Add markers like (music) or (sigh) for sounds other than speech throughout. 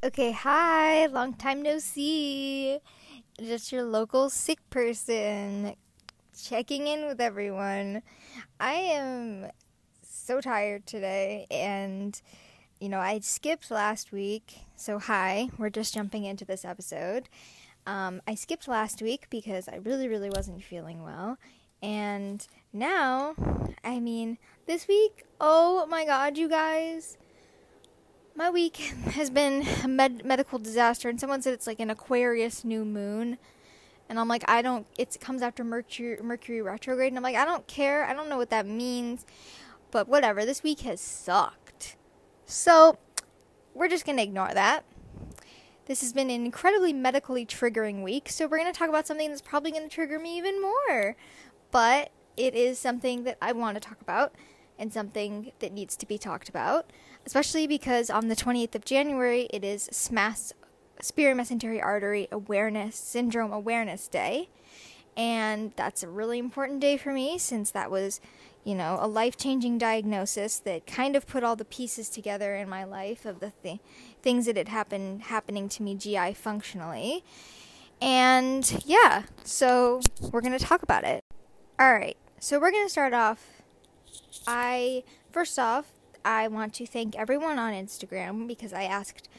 Okay, hi, long time no see. Just your local sick person checking in with everyone. I am so tired today, and you know, I skipped last week. So, hi, we're just jumping into this episode. Um, I skipped last week because I really, really wasn't feeling well. And now, I mean, this week, oh my god, you guys my week (laughs) has been a med- medical disaster, and someone said it's like an Aquarius new moon. And I'm like, I don't, it comes after Mercury, Mercury retrograde. And I'm like, I don't care. I don't know what that means. But whatever. This week has sucked. So, we're just going to ignore that. This has been an incredibly medically triggering week. So, we're going to talk about something that's probably going to trigger me even more. But it is something that I want to talk about and something that needs to be talked about especially because on the 28th of January it is SMAS, Spiromesentery Artery Awareness Syndrome Awareness Day. And that's a really important day for me since that was, you know, a life changing diagnosis that kind of put all the pieces together in my life of the th- things that had happened happening to me GI functionally. And yeah, so we're going to talk about it. All right, so we're going to start off. I, first off, I want to thank everyone on Instagram because I asked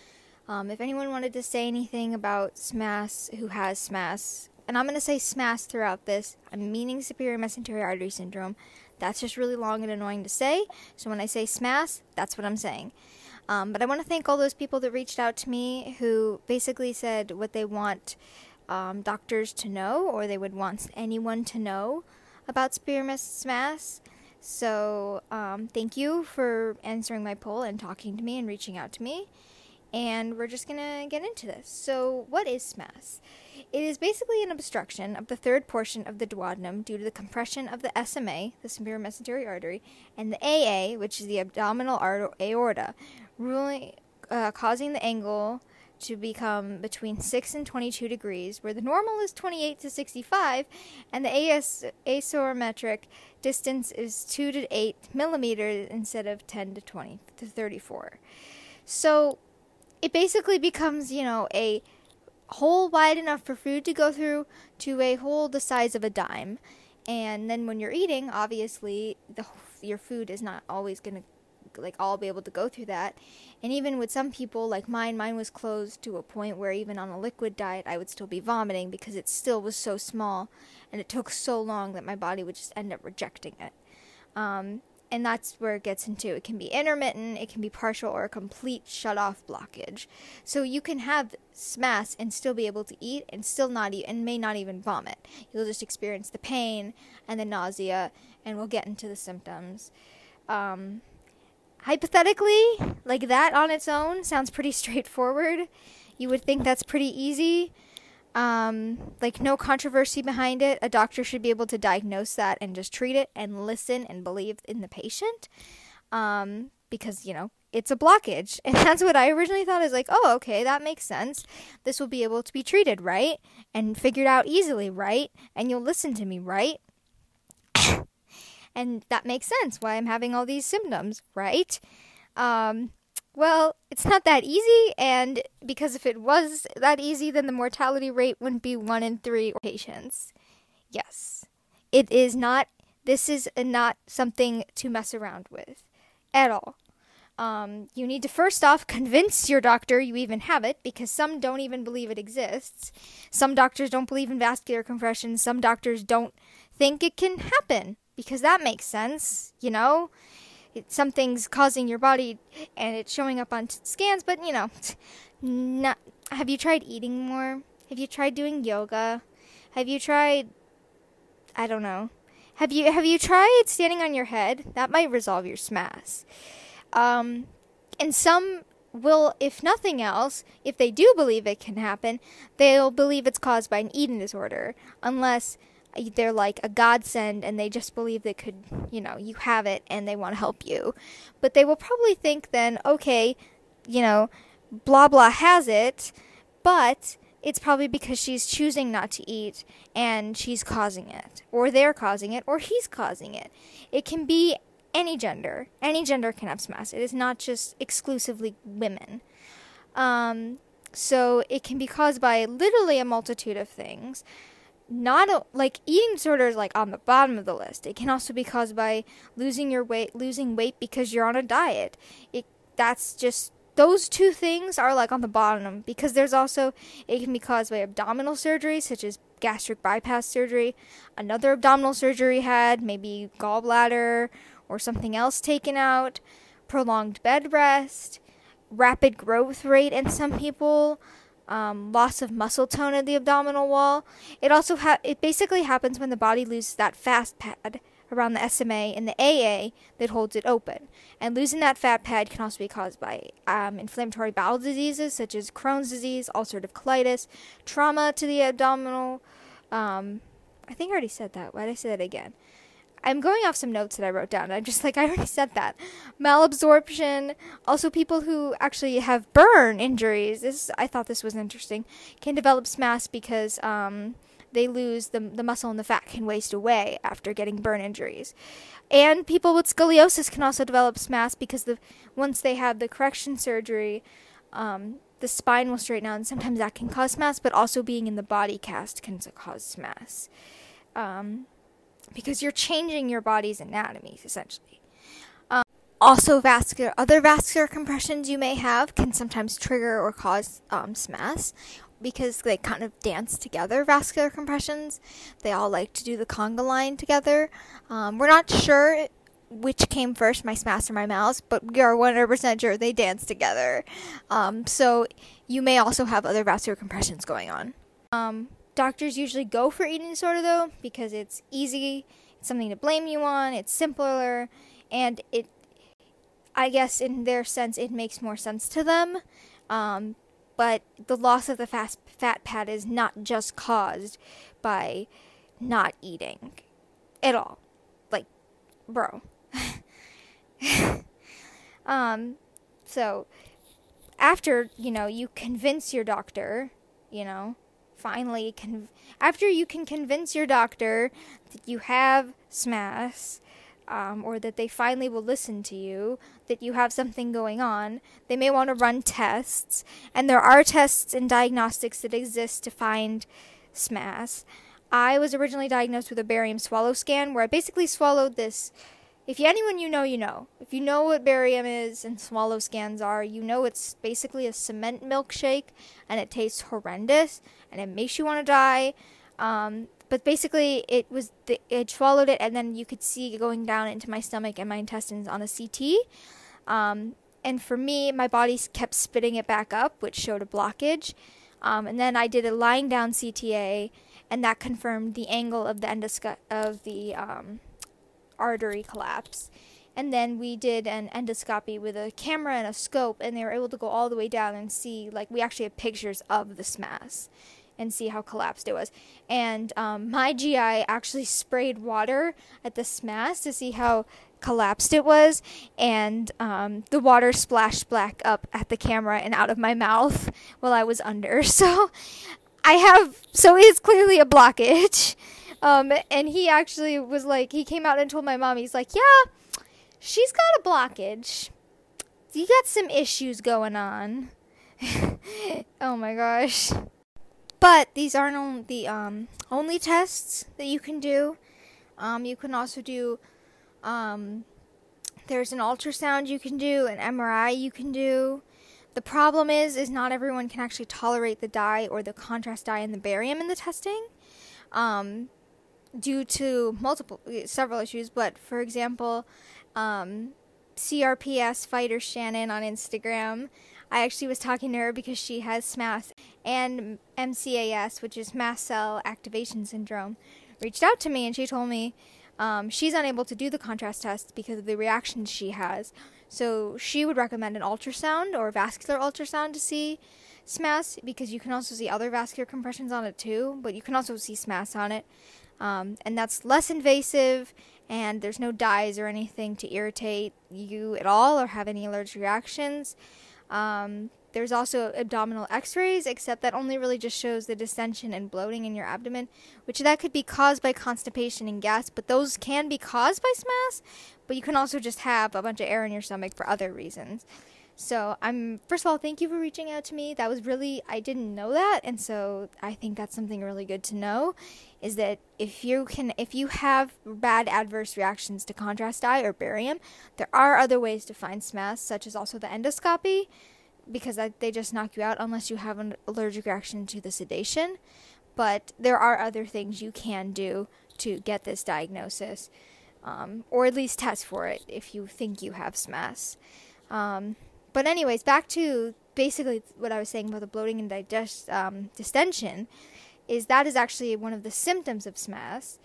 um, if anyone wanted to say anything about SMAS, who has SMAS. And I'm going to say SMAS throughout this. I'm meaning superior mesenteric artery syndrome. That's just really long and annoying to say. So when I say SMAS, that's what I'm saying. Um, but I want to thank all those people that reached out to me who basically said what they want um, doctors to know or they would want anyone to know about spearmint SMAS. So, um, thank you for answering my poll and talking to me and reaching out to me. And we're just to get into this. So, what is SMAS? It is basically an obstruction of the third portion of the duodenum due to the compression of the SMA, the superior mesenteric artery, and the AA, which is the abdominal aorta, uh, causing the angle to become between 6 and 22 degrees, where the normal is 28 to 65, and the AS, aortomesenteric distance is 2 to 8 millimeters instead of 10 to 20 to 34. So it basically becomes, you know, a hole wide enough for food to go through to a hole the size of a dime. And then when you're eating, obviously, the, your food is not always going to like all be able to go through that. And even with some people like mine, mine was closed to a point where even on a liquid diet, I would still be vomiting because it still was so small, and it took so long that my body would just end up rejecting it. Um, and that's where it gets into it can be intermittent it can be partial or a complete shut off blockage so you can have smas and still be able to eat and still not eat and may not even vomit you'll just experience the pain and the nausea and we'll get into the symptoms um, hypothetically, like that on its own sounds pretty (laughs) straightforward. You would think that's pretty easy. Um, like no controversy behind it. A doctor should be able to diagnose that and just treat it and listen and believe in the patient. Um, because you know it's a blockage, (laughs) and that's what I originally thought. Is like, oh, okay, that makes sense. This will be able to be treated, right, and figured out easily, right, and you'll listen to me, right. And that makes sense why I'm having all these symptoms, right? Um, well, it's not that easy, and because if it was that easy, then the mortality rate wouldn't be one in three patients. Yes, it is not. This is not something to mess around with at all. Um, you need to first off convince your doctor you even have it because some don't even believe it exists. Some doctors don't believe in vascular compression. Some doctors don't think it can happen because that makes sense, you know? It, something's causing your body and it's showing up on t- scans, but you know, (laughs) not have you tried eating more? Have you tried doing yoga? Have you tried I don't know. Have you have you tried standing on your head? That might resolve your SMAS. Um and some will, if nothing else, if they do believe it can happen, they'll believe it's caused by an eating disorder, unless they're like a godsend and they just believe they could, you know, you have it and they want to help you. But they will probably think then, okay, you know, blah blah has it, but it's probably because she's choosing not to eat and she's causing it, or they're causing it, or he's causing it. It can be any gender. Any gender can have SMAS. It is not just exclusively women. Um, so it can be caused by literally a multitude of things. Not a, like eating disorders like on the bottom of the list. It can also be caused by losing your weight, losing weight because you're on a diet. It that's just those two things are like on the bottom because there's also it can be caused by abdominal surgery such as gastric bypass surgery, another abdominal surgery had, maybe gallbladder or something else taken out, prolonged bed rest, rapid growth rate in some people, um, loss of muscle tone at the abdominal wall. It also ha- it basically happens when the body loses that fast pad around the SMA and the AA that holds it open. And losing that fat pad can also be caused by um, inflammatory bowel diseases such as Crohn's disease, ulcerative colitis, trauma to the abdominal. Um, I think I already said that. Why did I say that again? I'm going off some notes that I wrote down. I'm just like, (laughs) I already said that. Malabsorption. Also, people who actually have burn injuries. This I thought this was interesting. Can develop SMAS because um, they lose the the muscle and the fat can waste away after getting burn injuries. And people with scoliosis can also develop SMAS because the once they have the correction surgery, um, the spine will straighten out, and sometimes that can cause SMAS. But also being in the body cast can cause SMAS. Um, because you're changing your body's anatomy essentially. Um, also, vascular other vascular compressions you may have can sometimes trigger or cause um, SMAS because they kind of dance together. Vascular compressions, they all like to do the conga line together. Um, we're not sure which came first, my SMAS or my MALS, but we are 100% sure they dance together. Um, so you may also have other vascular compressions going on. Doctors usually go for eating disorder though because it's easy, it's something to blame you on, it's simpler, and it, I guess in their sense, it makes more sense to them. Um, but the loss of the fast fat pad is not just caused by not eating at all. Like, bro. (laughs) um, so after you know you convince your doctor, you know finally con- after you can convince your doctor that you have SMAS, um, or that they finally will listen to you, that you have something going on, they may want to run tests. And there are tests and diagnostics that exist to find SMAS. I was originally diagnosed with a barium swallow scan where I basically swallowed this if anyone you know, you know. If you know what barium is and swallow scans are, you know it's basically a cement milkshake and it tastes horrendous and it makes you want to die. Um, but basically, it was the, it swallowed it and then you could see it going down into my stomach and my intestines on a CT. Um, and for me, my body kept spitting it back up, which showed a blockage. Um, and then I did a lying down CTA, and that confirmed the angle of the endoscope of the um, artery collapse. And then we did an endoscopy with a camera and a scope, and they were able to go all the way down and see, like, we actually have pictures of this mass and see how collapsed it was. And um, my GI actually sprayed water at this mass to see how collapsed it was, and um, the water splashed back up at the camera and out of my mouth while I was under. (laughs) So I have, so it's clearly a blockage. Um, and he actually was like, he came out and told my mom, he's like, yeah, she's got a blockage. You got some issues going on. (laughs) oh my gosh. But these aren't the um, only tests that you can do. Um, you can also do, um, there's an ultrasound you can do, an MRI you can do. The problem is, is not everyone can actually tolerate the dye or the contrast dye and the barium in the testing. Um, due to multiple several issues but for example um, crps fighter shannon on instagram. I actually was talking to her because she has SMAS and mcas which is mast cell activation syndrome reached out to me and she told me um, she's unable to do the contrast test because of the reactions she has. So she would recommend an ultrasound or vascular ultrasound to see SMAS because you can also see other vascular compressions on it too, but you can also see SMAS on it. Um, and that's less invasive, and there's no dyes or anything to irritate you at all or have any allergic reactions. Um, there's also abdominal x-rays, except that only really just shows the distension and bloating in your abdomen, which that could be caused by constipation and gas, but those can be caused by SMAS, but you can also just have a bunch of air in your stomach for other reasons. So I'm first of all, thank you for reaching out to me. That was really I didn't know that, and so I think that's something really good to know. Is that if you can, if you have bad adverse reactions to contrast dye or barium, there are other ways to find SMAS, such as also the endoscopy, because they just knock you out unless you have an allergic reaction to the sedation. But there are other things you can do to get this diagnosis, um, or at least test for it if you think you have SMAS. Um, but anyways, back to basically what I was saying about the bloating and digest um, distension, is that is actually one of the symptoms of SMAS.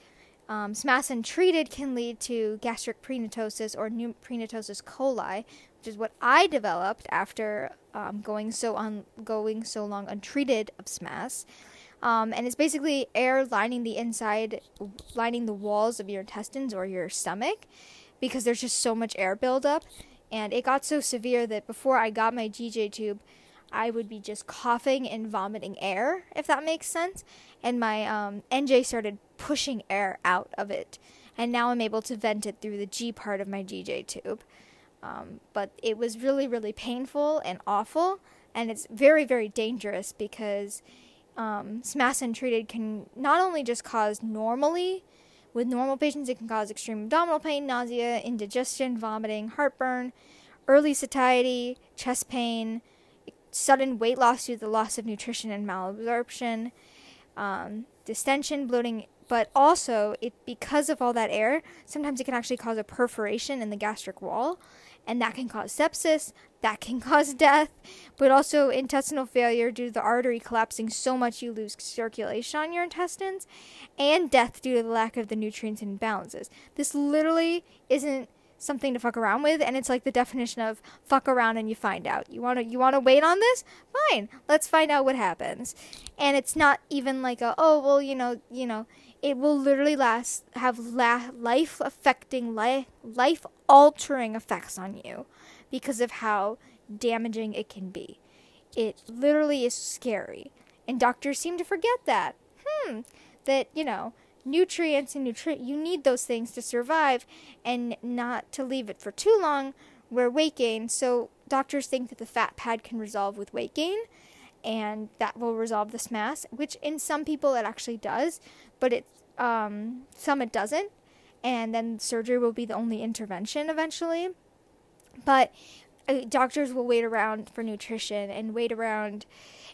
Um, SMAS untreated can lead to gastric pneumatosis or pneumatosis coli, which is what I developed after um, going so on going so long untreated of SMAS. Um, and it's basically air lining the inside, lining the walls of your intestines or your stomach, because there's just so much air buildup and it got so severe that before I got my GJ tube, I would be just coughing and vomiting air, if that makes sense. And my um, NJ started pushing air out of it. And now I'm able to vent it through the G part of my GJ tube. Um, but it was really, really painful and awful. And it's very, very dangerous because um, SMAS untreated can not only just cause normally with normal patients, it can cause extreme abdominal pain, nausea, indigestion, vomiting, heartburn, early satiety, chest pain, sudden weight loss due to the loss of nutrition and malabsorption, um, distension, bloating, but also it because of all that air, sometimes it can actually cause a perforation in the gastric wall, and that can cause sepsis, that can (laughs) cause death, but also intestinal failure due to the artery collapsing so much you lose circulation on your intestines, and death due to the lack of the nutrients and balances. This literally isn't something to fuck around with and it's like the definition of fuck around and you find out. You want to you want to wait on this? Fine. Let's find out what happens. And it's not even like a oh well you know you know it will literally last have la- life affecting life life altering effects on you because of how damaging it can be. It literally is scary. And doctors seem to forget that. Hmm that you know nutrients and nutri- you need those things to survive and not to leave it for too long where weight gain. So doctors think that the fat pad can resolve with weight gain and that will resolve the mass, which in some people it actually does, but it um, some it doesn't, and then surgery will be the only intervention eventually. But uh, doctors will wait around for nutrition and wait around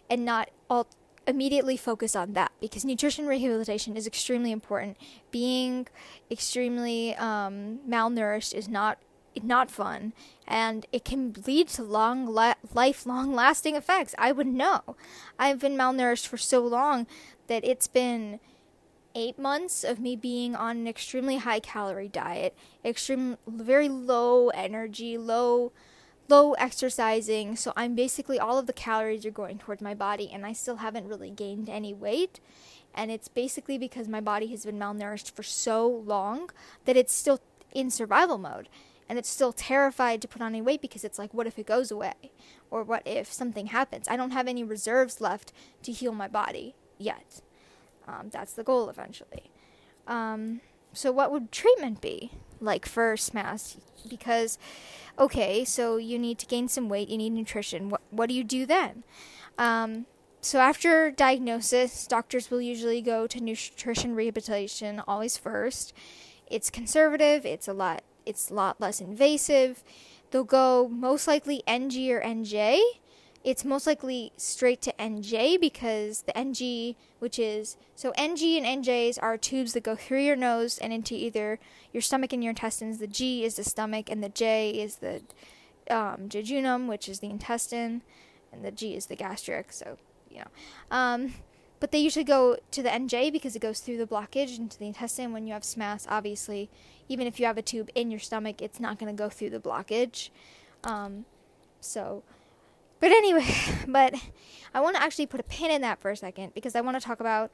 and not all immediately focus on that because nutrition rehabilitation is extremely important. Being extremely um, malnourished is not not fun and it can lead to long la- lifelong lasting effects i would know i've been malnourished for so long that it's been eight months of me being on an extremely high calorie diet extreme very low energy low low exercising so i'm basically all of the calories are going towards my body and i still haven't really gained any weight and it's basically because my body has been malnourished for so long that it's still in survival mode and it's still terrified to put on any weight because it's like, what if it goes away? Or what if something happens? I don't have any reserves left to heal my body yet. Um, that's the goal eventually. Um, so, what would treatment be like for SMAS? Because, okay, so you need to gain some weight, you need nutrition. What, what do you do then? Um, so, after diagnosis, doctors will usually go to nutrition rehabilitation always first. It's conservative, it's a lot it's a lot less invasive. They'll go most likely NG or NJ. It's most likely straight to NJ because the NG, which is so NG and NJs are tubes that go through your nose and into either your stomach and your intestines. The G is the stomach, and the J is the um, jejunum, which is the intestine, and the G is the gastric. So you know, um, but they usually go to the NJ because it goes through the blockage into the intestine. When you have SMAS, obviously, even if you have a tube in your stomach, it's not going to go through the blockage. Um, so, but anyway, (laughs) but I want to actually put a pin in that for a second because I want to talk about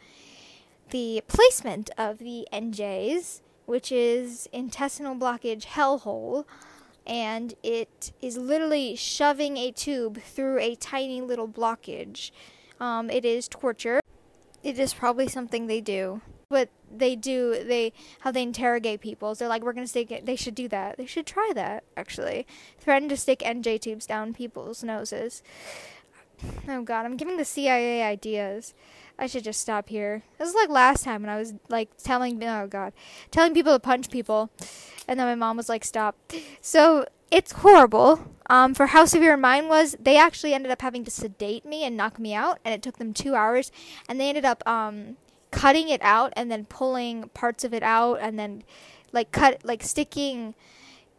the placement of the NJs, which is intestinal blockage hellhole. And it is literally shoving a tube through a tiny little blockage. Um, it is torture. It is probably something they do what they do they how they interrogate people. So they're like we're gonna stick they should do that. They should try that actually. Threaten to stick nj tubes down people's noses. Oh god i'm giving the cia ideas. I should just stop here. This is like last time when i was like telling oh god telling people to punch people. And then my mom was like stop. So it's horrible. Um, for how severe mine was they actually ended up having to sedate me and knock me out. And it took them two hours. And they ended up um, cutting it out and then pulling parts of it out and then like cut like sticking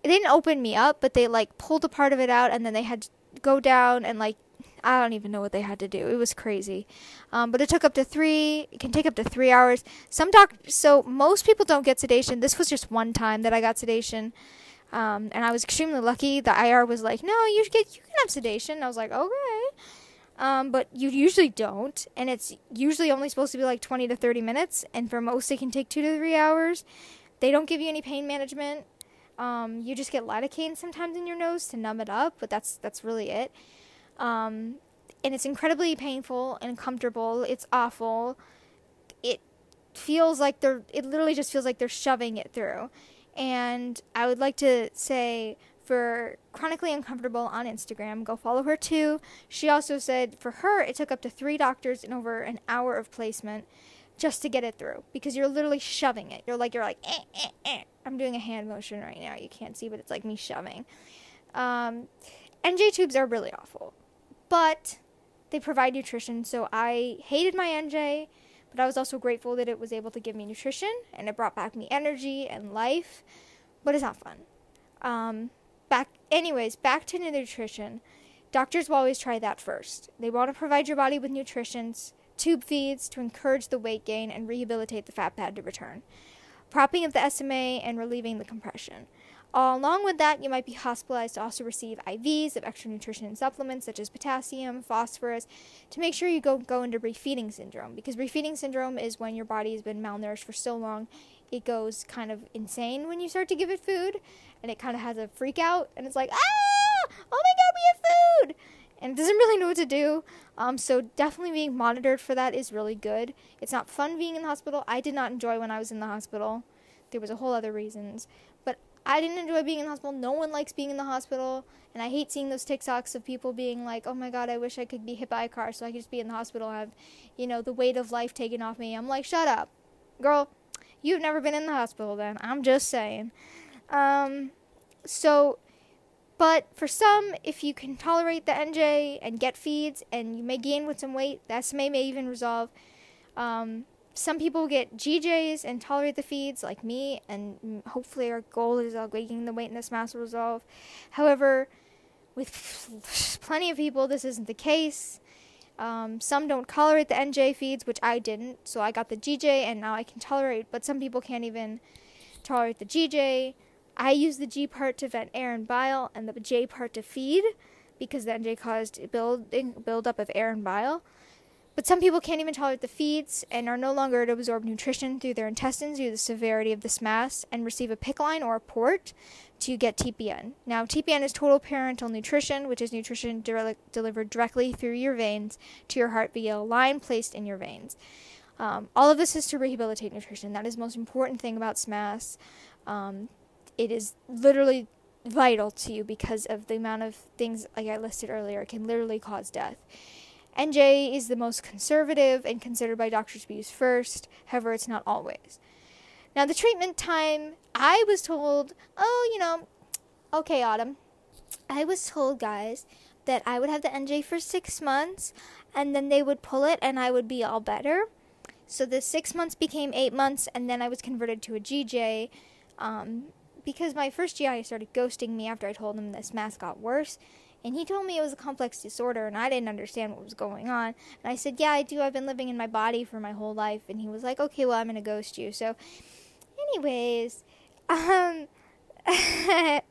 it didn't open me up but they like pulled a part of it out and then they had to go down and like I don't even know what they had to do. It was crazy. Um, but it took up to three, it can take up to three hours. Some doc, so most people don't get sedation. This was just one time that I got sedation. Um, and I was extremely lucky. The IR was like, no, you get, you can have sedation. I was like, okay. Um, but you usually don't, and it's usually only supposed to be like 20 to 30 minutes, and for most it can take two to three hours. They don't give you any pain management. Um, you just get lidocaine sometimes in your nose to numb it up, but that's that's really it. Um, and it's incredibly painful and uncomfortable. It's awful. It feels like they're. It literally just feels like they're shoving it through. And I would like to say for chronically uncomfortable on Instagram. Go follow her too. She also said for her it took up to three doctors and over an hour of placement just to get it through because you're literally shoving it. You're like you're like eh, eh, eh. I'm doing a hand motion right now. You can't see, but it's like me shoving. Um, NJ tubes are really awful, but they provide nutrition. So I hated my NJ, but I was also grateful that it was able to give me nutrition and it brought back me energy and life. But it's not fun. Um, back anyways back to nutrition. Doctors will always try that first. They want to provide your body with nutrition tube feeds to encourage the weight gain and rehabilitate the fat pad to return. Propping of the sma and relieving the compression. Uh, along with that you might be hospitalized to also receive ivs of extra nutrition and supplements such as potassium phosphorus to make sure you go go into refeeding syndrome because refeeding syndrome is when your body has been malnourished for so long it goes kind of insane when you start to give it food and it kind of has a freak out and it's like ah! Oh my god we have food! And it doesn't (laughs) really know what to do. Um, so definitely being monitored for that is really good. It's not fun being in the hospital. I did not enjoy when i was in the hospital. There was a whole other reasons. But i didn't enjoy being in the hospital. No one likes being in the hospital. And i hate seeing those tiktoks of people being like oh my god i wish i could be hit by a car so i could just be in the hospital and have you know the weight of life taken off me. I'm like shut up. Girl you've never been in the hospital then. I'm just saying um, so, but for some, if you can tolerate the NJ and get feeds, and you may gain with some weight, the SMA may even resolve. Um, some people get GJs and tolerate the feeds, like me, and hopefully our goal is uh, gaining the weight and this mass will resolve. However, with (laughs) plenty of people, this isn't the case. Um, some don't tolerate the NJ feeds, which I didn't, so I got the GJ and now I can tolerate. But some people can't even tolerate the GJ. I use the G part to vent air and bile, and the J part to feed, because the NJ caused building buildup of air and bile. But some people can't even tolerate the feeds and are no longer able to absorb nutrition through their intestines due to the severity of this mass and receive a PICC line or a port to get TPN. Now, TPN is total parenteral nutrition, which is nutrition de- delivered directly through your veins to your heart via a line placed in your veins. Um, all of this is to rehabilitate nutrition. That is the most important thing about SMAS. Um, it is literally vital to you because of the amount of things like I listed earlier can literally cause death. NJ is the most conservative and considered by doctors to be used first. However, it's not always. Now, the treatment time, I was told, oh, you know, okay, Autumn. I was told, guys, that I would have the NJ for six months and then they would pull it and I would be all better. So the six months became eight months and then I was converted to a GJ. Um, because my first GI started ghosting me after I told him this mass got worse. And he told me it was a complex disorder and I didn't understand what was going on. And I said, Yeah, I do. I've been living in my body for my whole life. And he was like, Okay, well, I'm going to ghost you. So, anyways, um, (laughs)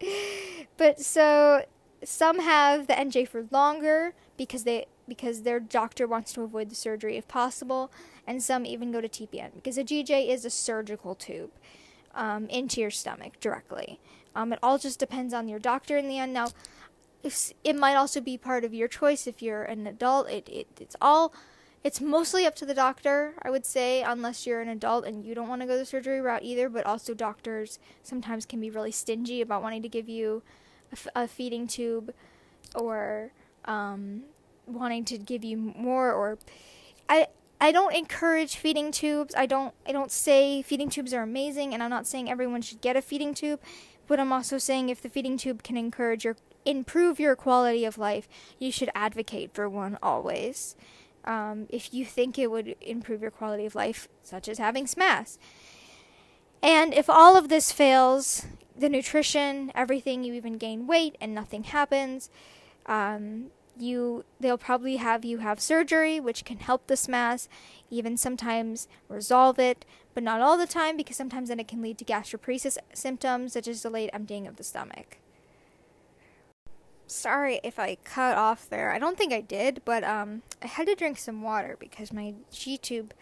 but so some have the NJ for longer because they because their doctor wants to avoid the surgery if possible, and some even go to TPN because a GJ is a surgical tube um, into your stomach directly. Um, it all just depends on your doctor in the end. Now, it might also be part of your choice if you're an adult. It, it it's all it's mostly up to the doctor, I would say, unless you're an adult and you don't want to go the surgery route either. But also, doctors sometimes can be really stingy about wanting to give you a, f- a feeding tube or um, wanting to give you more. Or I I don't encourage feeding tubes. I don't I don't say feeding tubes are amazing, and I'm not saying everyone should get a feeding tube. But I'm also saying if the feeding tube can encourage your improve your quality of life, you should advocate for one always um, if you think it would improve your quality of life, such as having SMAS. And if all of this fails, the nutrition, everything, you even gain weight and nothing happens, um, you they'll probably have you have surgery, which can help this mass even sometimes resolve it, but not all the time because sometimes then it can lead to gastroparesis symptoms such as delayed emptying of the stomach sorry if I cut off there. I don't think I did, but um, I had to drink some water because my G tube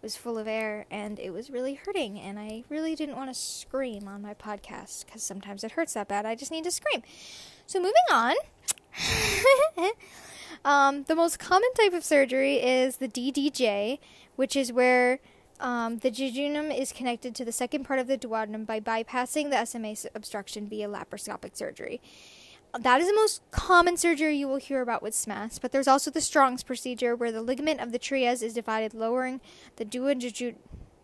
was full of air and it was really hurting, and I really didn't want to scream on my podcast because sometimes it hurts that bad. I just need to scream. So moving on. (laughs) um, the most common type of surgery is the DDJ, which is where um, the jejunum is connected to the second part of the duodenum by bypassing the SMA obstruction via laparoscopic surgery. That is the most common surgery you will hear about with SMAS, but there's also the Strong's procedure where the ligament of the Treitz is divided, lowering the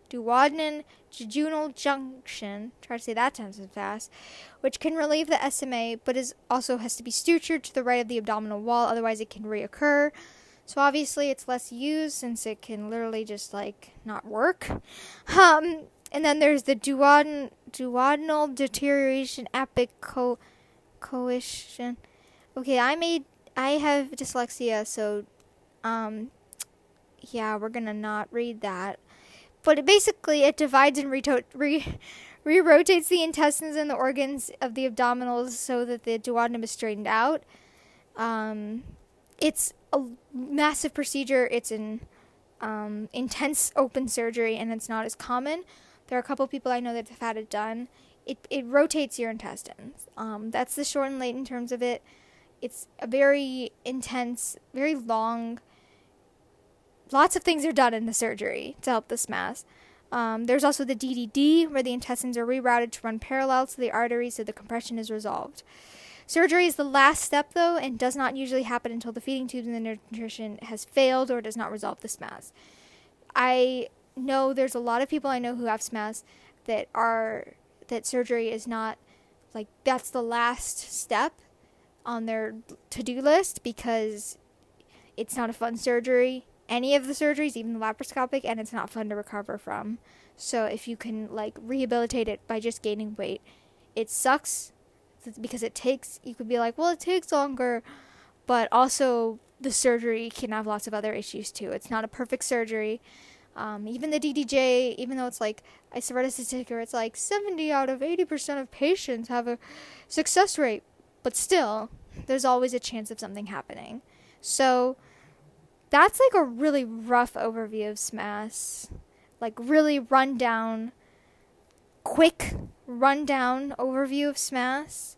duodenal jejunal junction. Try to say that sentence fast, which can relieve the SMA, but is also has to be sutured to the right of the abdominal wall, otherwise it can reoccur. So obviously it's less used since it can literally just like not work. (laughs) Um, and then there's the duoden, duodenal deterioration apical coition. Okay, I made I have dyslexia, so um yeah, we're to not read that. But it basically it divides and reto- re re-rotates the intestines and the organs of the abdominals so that the duodenum is straightened out. Um, it's a massive procedure. It's an um, intense open surgery, and it's not as common. There are a couple people I know that have had it done, it, it rotates your intestines. Um, that's the short and late in terms of it. It's a very intense, very long. Lots of things are done in the surgery to help this mass. Um, there's also the DDD, where the intestines are rerouted to run parallel to the artery so the compression is resolved. Surgery is the last step, though, and does not usually happen until the feeding tube and the nutrition has failed or does not resolve the SMAS. I know there's a lot of people I know who have SMAS that are that surgery is not like that's the last step on their to-do list because it's not a fun surgery any of the surgeries even the laparoscopic and it's not fun to recover from. So if you can like rehabilitate it by just gaining weight it sucks because it takes you could be like well it takes longer. But also the surgery can have lots of other issues too. It's not a perfect surgery. Um, even the DDJ, even though it's like, I read a statistic it's like 70 out of 80% of patients have a success rate, but still, there's always a chance of something happening. So, that's like a really rough overview of SMAS. Like, really rundown, quick rundown overview of SMAS.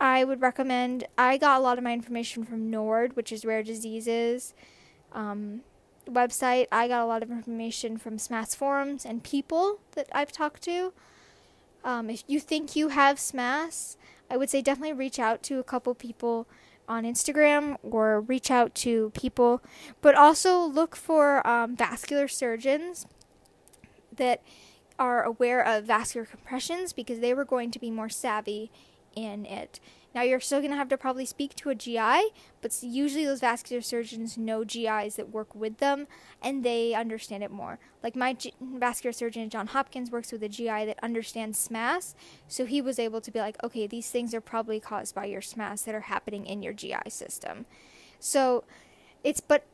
I would recommend, I got a lot of my information from NORD, which is rare diseases. Um, website, I got a lot of information from SMAS forums and people that I've talked to. Um, if you think you have SMAS, I would say definitely reach out to a couple people on Instagram or reach out to people, but also look for um, vascular surgeons that are aware of vascular compressions because they were going to be more savvy in it. Now, you're still going to have to probably speak to a GI, but usually those vascular surgeons know GIs that work with them and they understand it more. Like my G- vascular surgeon at John Hopkins works with a GI that understands SMAS, so he was able to be like, okay, these things are probably caused by your SMAS that are happening in your GI system. So it's, but,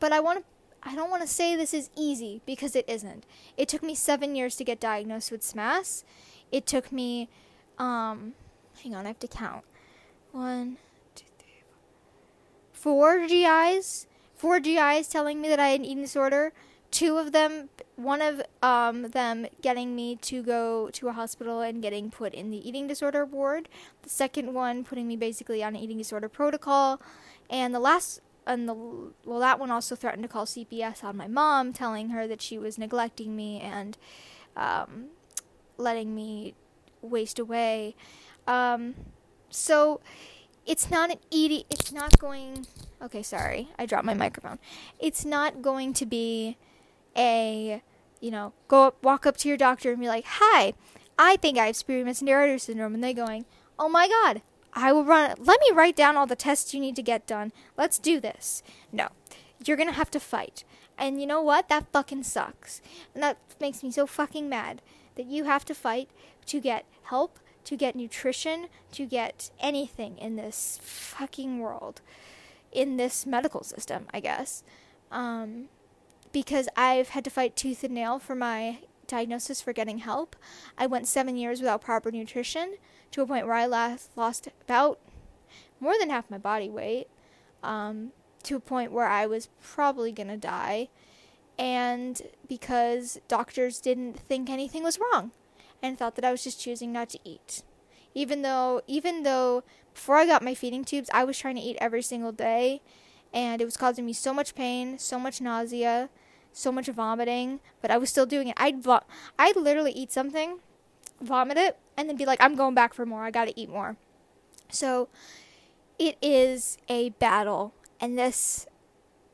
but I want to I don't want to say this is easy because it isn't. It took me seven years to get diagnosed with SMAS. It took me, um, hang on, I have to count one, two, three, four. four GIs, four GIs telling me that I had an eating disorder. Two of them, one of um, them getting me to go to a hospital and getting put in the eating disorder ward. The second one putting me basically on an eating disorder protocol, and the last and the well that one also threatened to call CPS on my mom, telling her that she was neglecting me and um, letting me waste away. Um, so it's not an eating. It's not going. Okay, sorry, I dropped my microphone. It's not going to be a you know go up, walk up to your doctor and be like, "Hi, I think I have Spearman's narrator syndrome," and they going, "Oh my God, I will run. Let me write down all the tests you need to get done. Let's do this." No, you're gonna have to fight. And you know what? That fucking sucks. And that makes me so fucking mad that you have to fight to get help, to get nutrition, to get anything in this fucking world, in this medical system, I guess. Um, because I've had to fight tooth and nail for my diagnosis for getting help. I went seven years without proper nutrition to a point where I last lost about more than half my body weight. Um, to a point where I was probably to die. And because doctors didn't think anything was wrong and thought that I was just choosing not to eat. Even though, even though before I got my feeding tubes, I was trying to eat every single day and it was causing me so much pain, so much nausea, so much vomiting, but I was still doing it. I'd vo- I'd literally eat something, vomit it, and then be like, I'm going back for more. I got to eat more. So it is a battle and this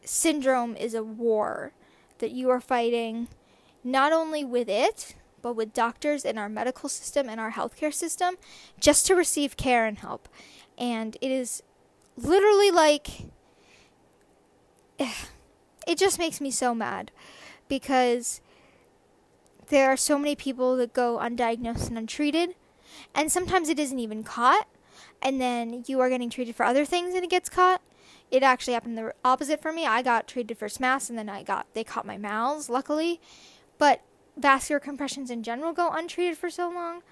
syndrome is a war that you are fighting not only with it, but with doctors in our medical system and our healthcare system just to receive care and help. And it is literally like. Eh, it just makes me so mad because there are so many people that go undiagnosed and untreated, and sometimes it isn't even caught, and then you are getting treated for other things and it gets caught, it actually happened the opposite for me. I got treated for SMAS and then I got they caught my MALS, luckily. But vascular compressions in general go untreated for so long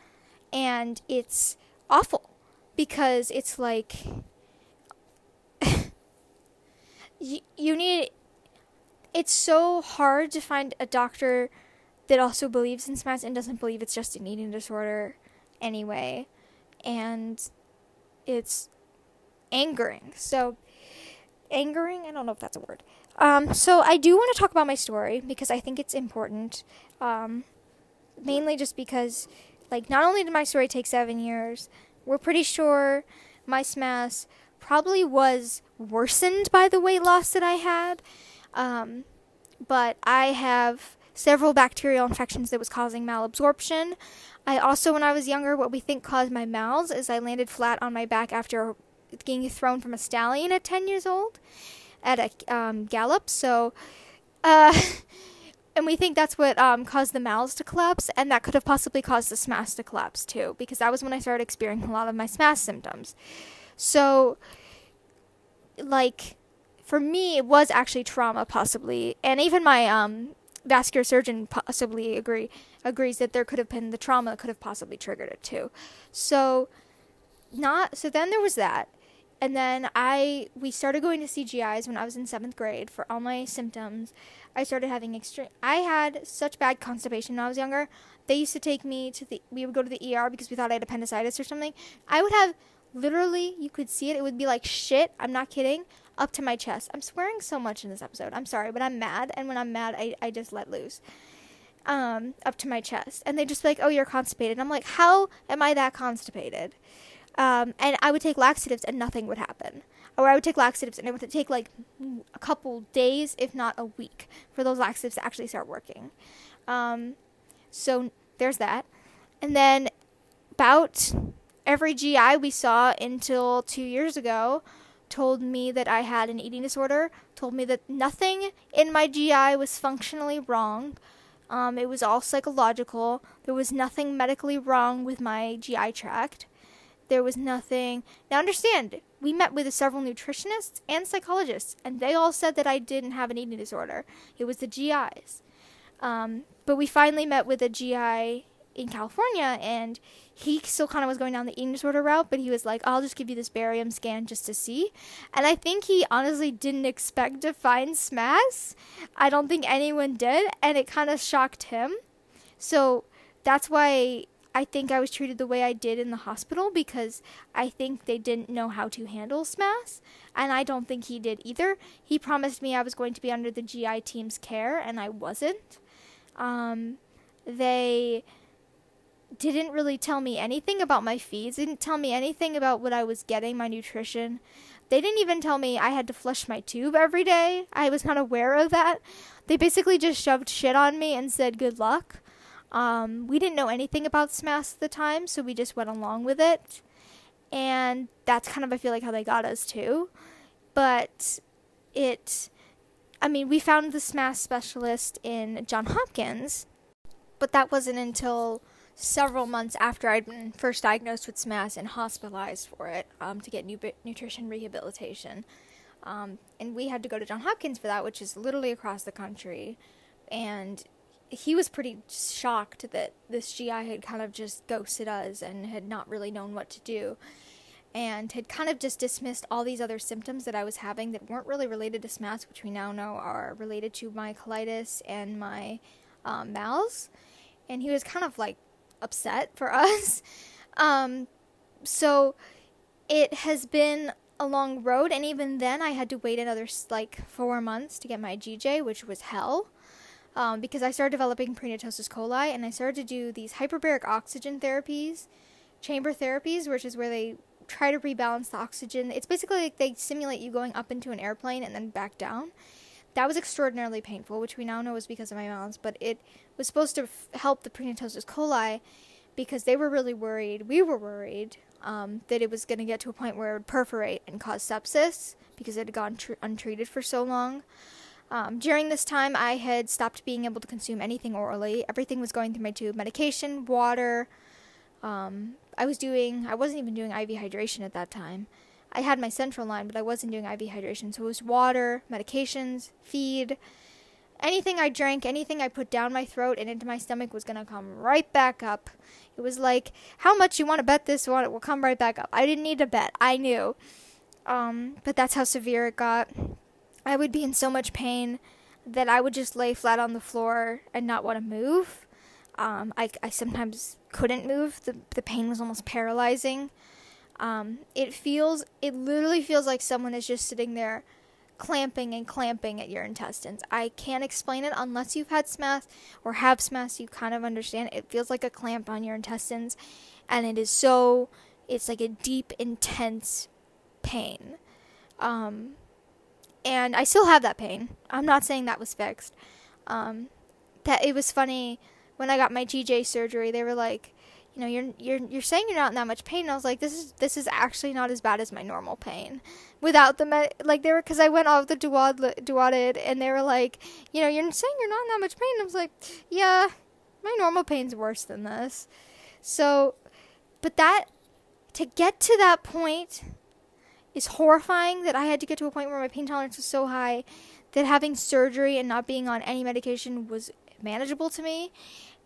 and it's awful because it's like (laughs) you, you need it's so hard to find a doctor that also believes in SMAS and doesn't believe it's just an eating disorder anyway. And it's angering. So angering. I don't know if that's a word. Um, so I do want to talk about my story because I think it's important. Um, mainly just because, like, not only did my story take seven years, we're pretty sure my SMAS probably was worsened by the weight loss that I had. Um, but I have several bacterial infections that was causing malabsorption. I also, when I was younger, what we think caused my MALS is I landed flat on my back after getting thrown from a stallion at 10 years old at a um, gallop. So, uh, (laughs) and we think that's what um, caused the MALS to collapse, and that could have possibly caused the SMAS to collapse too, because that was when I started experiencing a lot of my SMAS symptoms. So, like, for me, it was actually trauma, possibly, and even my um, vascular surgeon possibly agree agrees that there could have been the trauma that could have possibly triggered it too. So, not so then there was that and then I we started going to CGIs when I was in seventh grade for all my symptoms. I started having extreme. I had such bad constipation when I was younger. They used to take me to the. We would go to the ER because we thought I had appendicitis or something. I would have literally, you could see it. It would be like shit. I'm not kidding. Up to my chest. I'm swearing so much in this episode. I'm sorry, but I'm mad, and when I'm mad, I I just let loose. Um, up to my chest, and they just be like, "Oh, you're constipated." I'm like, "How am I that constipated?" Um, and I would take laxatives and nothing would happen. Or I would take laxatives and it would take like a couple days, if not a week, for those laxatives to actually start working. Um, so there's that. And then about every GI we saw until two years ago told me that I had an eating disorder, told me that nothing in my GI was functionally wrong. Um, it was all psychological. There was nothing medically wrong with my GI tract. There was nothing. Now, understand, we met with several nutritionists and psychologists, and they all said that I didn't have an eating disorder. It was the GIs. Um, but we finally met with a GI in California, and he still kind of was going down the eating disorder route, but he was like, I'll just give you this barium scan just to see. And I think he honestly didn't expect to find SMAS. I don't think anyone did, and it kind of shocked him. So that's why I think I was treated the way I did in the hospital because I think they didn't know how to handle SMAS, and I don't think he did either. He promised me I was going to be under the GI team's care, and I wasn't. Um, they didn't really tell me anything about my feeds, didn't tell me anything about what I was getting, my nutrition. They didn't even tell me I had to flush my tube every day. I was not aware of that. They basically just shoved shit on me and said good luck. Um, we didn't know anything about SMAS at the time, so we just went along with it. And that's kind of, I feel like, how they got us too. But it, I mean, we found the SMAS specialist in John Hopkins, but that wasn't until several months after I'd been first diagnosed with SMAS and hospitalized for it um, to get new nutrition rehabilitation. Um, and we had to go to John Hopkins for that, which is literally across the country. And he was pretty shocked that this GI had kind of just ghosted us and had not really known what to do. And had kind of just dismissed all these other symptoms that I was having that weren't really related to SMAS, which we now know are related to my colitis and my um, MALS. And he was kind of like upset for (laughs) us. Um, so it has been a long road, and even then, I had to wait another like four months to get my GJ, which was hell. Um, because I started developing pneumatosis coli, and I started to do these hyperbaric oxygen therapies, chamber therapies, which is where they try to rebalance the oxygen. It's basically like they simulate you going up into an airplane and then back down. That was extraordinarily painful, which we now know was because of my MALS, but it was supposed to f- help the pneumatosis coli because they were really worried. We were worried um, that it was going to get to a point where it would perforate and cause sepsis because it had gone tr- untreated for so long. Um, during this time, I had stopped being able to consume anything orally. Everything was going through my tube medication, water. Um, I was doing, I wasn't even doing IV hydration at that time. I had my central line, but I wasn't doing IV hydration. So it was water, medications, feed. Anything I drank, anything I put down my throat and into my stomach was going to come right back up. It was like, how much you want to bet this one? Will come right back up. I didn't need to bet. I knew. Um, but that's how severe it got. I would be in so much pain that I would just lay flat on the floor and not want to move. Um, I, I sometimes couldn't move. The, the pain was almost paralyzing. Um, it feels, it literally feels like someone is just sitting there clamping and clamping at your intestines. I can't explain it unless you've had SMAS or have SMAS. You kind of understand. It feels like a clamp on your intestines, and it is so. It's like a deep, intense pain. Um, and I still have that pain. I'm not saying that was fixed. Um, that it was funny when I got my GJ surgery. They were like, you know, you're you're you're saying you're not in that much pain. And I was like, this is this is actually not as bad as my normal pain. Without the med, like they were, because I went off the duod Dilaudid, and they were like, you know, you're saying you're not in that much pain. I was like, yeah, my normal pain's worse than this. So, but that to get to that point is horrifying. That I had to get to a point where my pain tolerance was so high that having surgery and not being on any medication was manageable to me,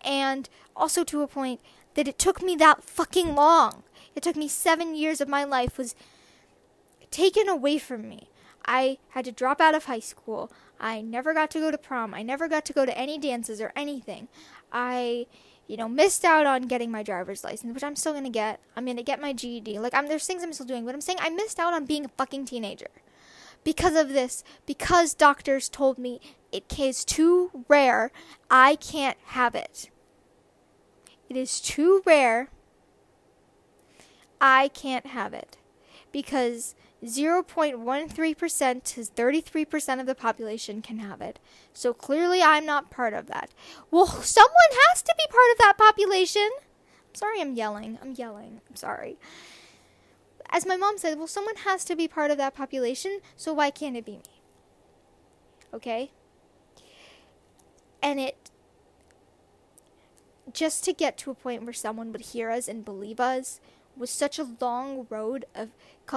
and also to a point that it took me that fucking long. It took me seven years of my life was taken away from me. I had to drop out of high school. I never got to go to prom. I never got to go to any dances or anything. I, you know, missed out on getting my driver's license, which I'm still gonna get. I'm gonna get my GED. Like, I'm there's things I'm still doing, but I'm saying I missed out on being a fucking teenager because of this. Because doctors told me it is too rare. I can't have it. It is too rare. I can't have it because 0.13% to 33% of the population can have it. So clearly I'm not part of that. Well, someone has to be part of that population. I'm sorry I'm yelling. I'm yelling. I'm sorry. As my mom said, well, someone has to be part of that population, so why can't it be me? Okay? And it just to get to a point where someone would hear us and believe us was such a long road of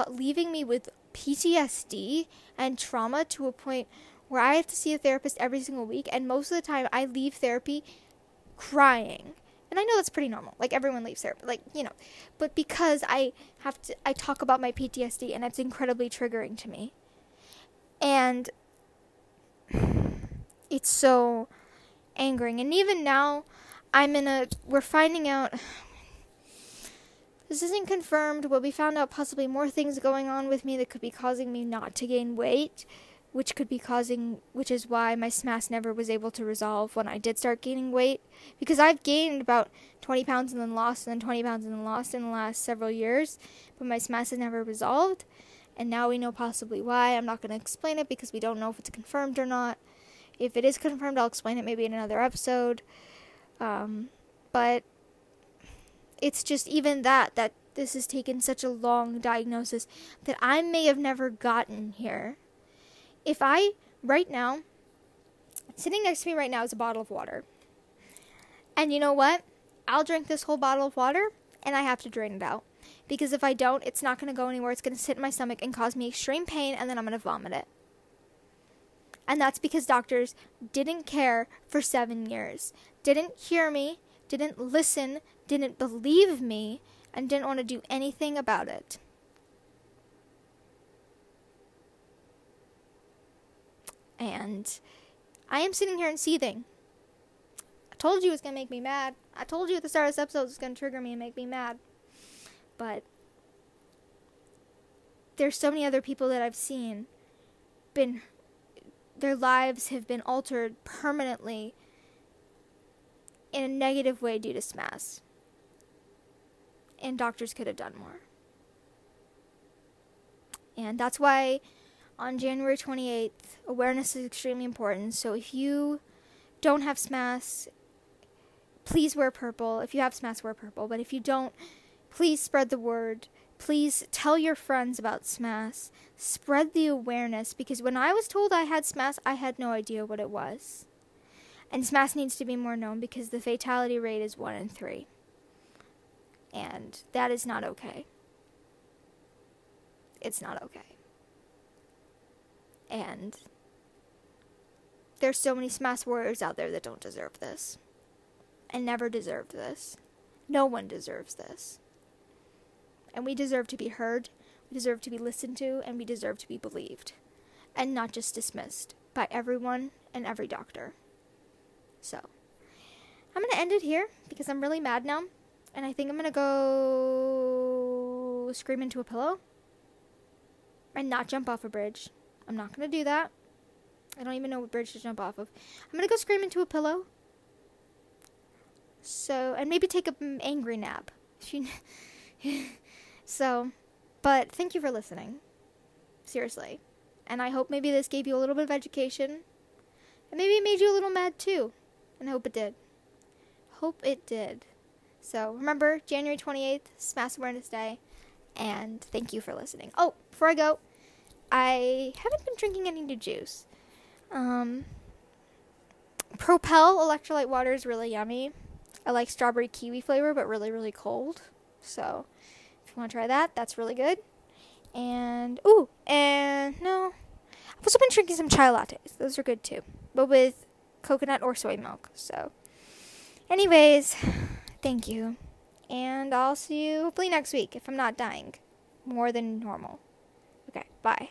leaving me with PTSD and trauma to a point where I have to see a therapist every single week, and most of the time I leave therapy crying. And I know that's pretty normal. Like everyone leaves therapy, like you know, but because I have to, I talk about my PTSD, and it's incredibly triggering to me, and (sighs) it's so angering. And even now, I'm in a. We're finding out. This isn't confirmed, but we found out possibly more things going on with me that could be causing me not to gain weight, which could be causing, which is why my SMAS never was able to resolve when I did start gaining weight. Because I've gained about 20 pounds and then lost, and then 20 pounds and then lost in the last several years, but my SMAS has never resolved. And now we know possibly why. I'm not going to explain it because we don't know if it's confirmed or not. If it is confirmed, I'll explain it maybe in another episode. Um, but it's just even that that this has taken such a long diagnosis that I may have never gotten here. If I right now sitting next to me right now is a bottle of water. And you know what? I'll drink this whole bottle of water and I have to drain it out. Because if I don't, it's not going to go anywhere. It's going to sit in my stomach and cause me extreme pain and then I'm going to vomit it. And that's because doctors didn't care for seven years, didn't hear me, didn't listen, didn't believe me, and didn't want to do anything about it. And I am sitting here and seething. I told you it was going to make me mad. I told you at the start of this episode it was going to trigger me and make me mad. But there's so many other people that I've seen been their lives have been altered permanently in a negative way due to SMAS. And doctors could have done more. And that's why on January 28th, awareness is extremely important. So if you don't have SMAS, please wear purple. If you have SMAS, wear purple. But if you don't, please spread the word. Please tell your friends about SMAS. Spread the awareness because when I was told I had SMAS, I had no idea what it was. And SMAS needs to be more known because the fatality rate is 1 in 3. And that is not okay. It's not okay. And there's so many SMAS warriors out there that don't deserve this. And never deserved this. No one deserves this. And we deserve to be heard, we deserve to be listened to, and we deserve to be believed. And not just dismissed by everyone and every doctor. So, I'm going to end it here because I'm really mad now. And I think I'm going to go scream into a pillow and not jump off a bridge. I'm not going to do that. I don't even know what bridge to jump off of. I'm going to go scream into a pillow. So, and maybe take an angry nap. (laughs) so, but thank you for listening. Seriously. And I hope maybe this gave you a little bit of education. And maybe it made you a little mad too. And I hope it did. Hope it did. So remember, January 28th, SMAS Awareness Day. And thank you for listening. Oh, before I go, I haven't been drinking any new juice. Um, Propel electrolyte water is really yummy. I like strawberry kiwi flavor, but really, really cold. So if you want to try that, that's really good. And, ooh, and no. I've also been drinking some chai lattes. Those are good too. But with coconut or soy milk. So, anyways, thank you. And I'll see you hopefully next week if I'm not dying more than normal. Okay, bye.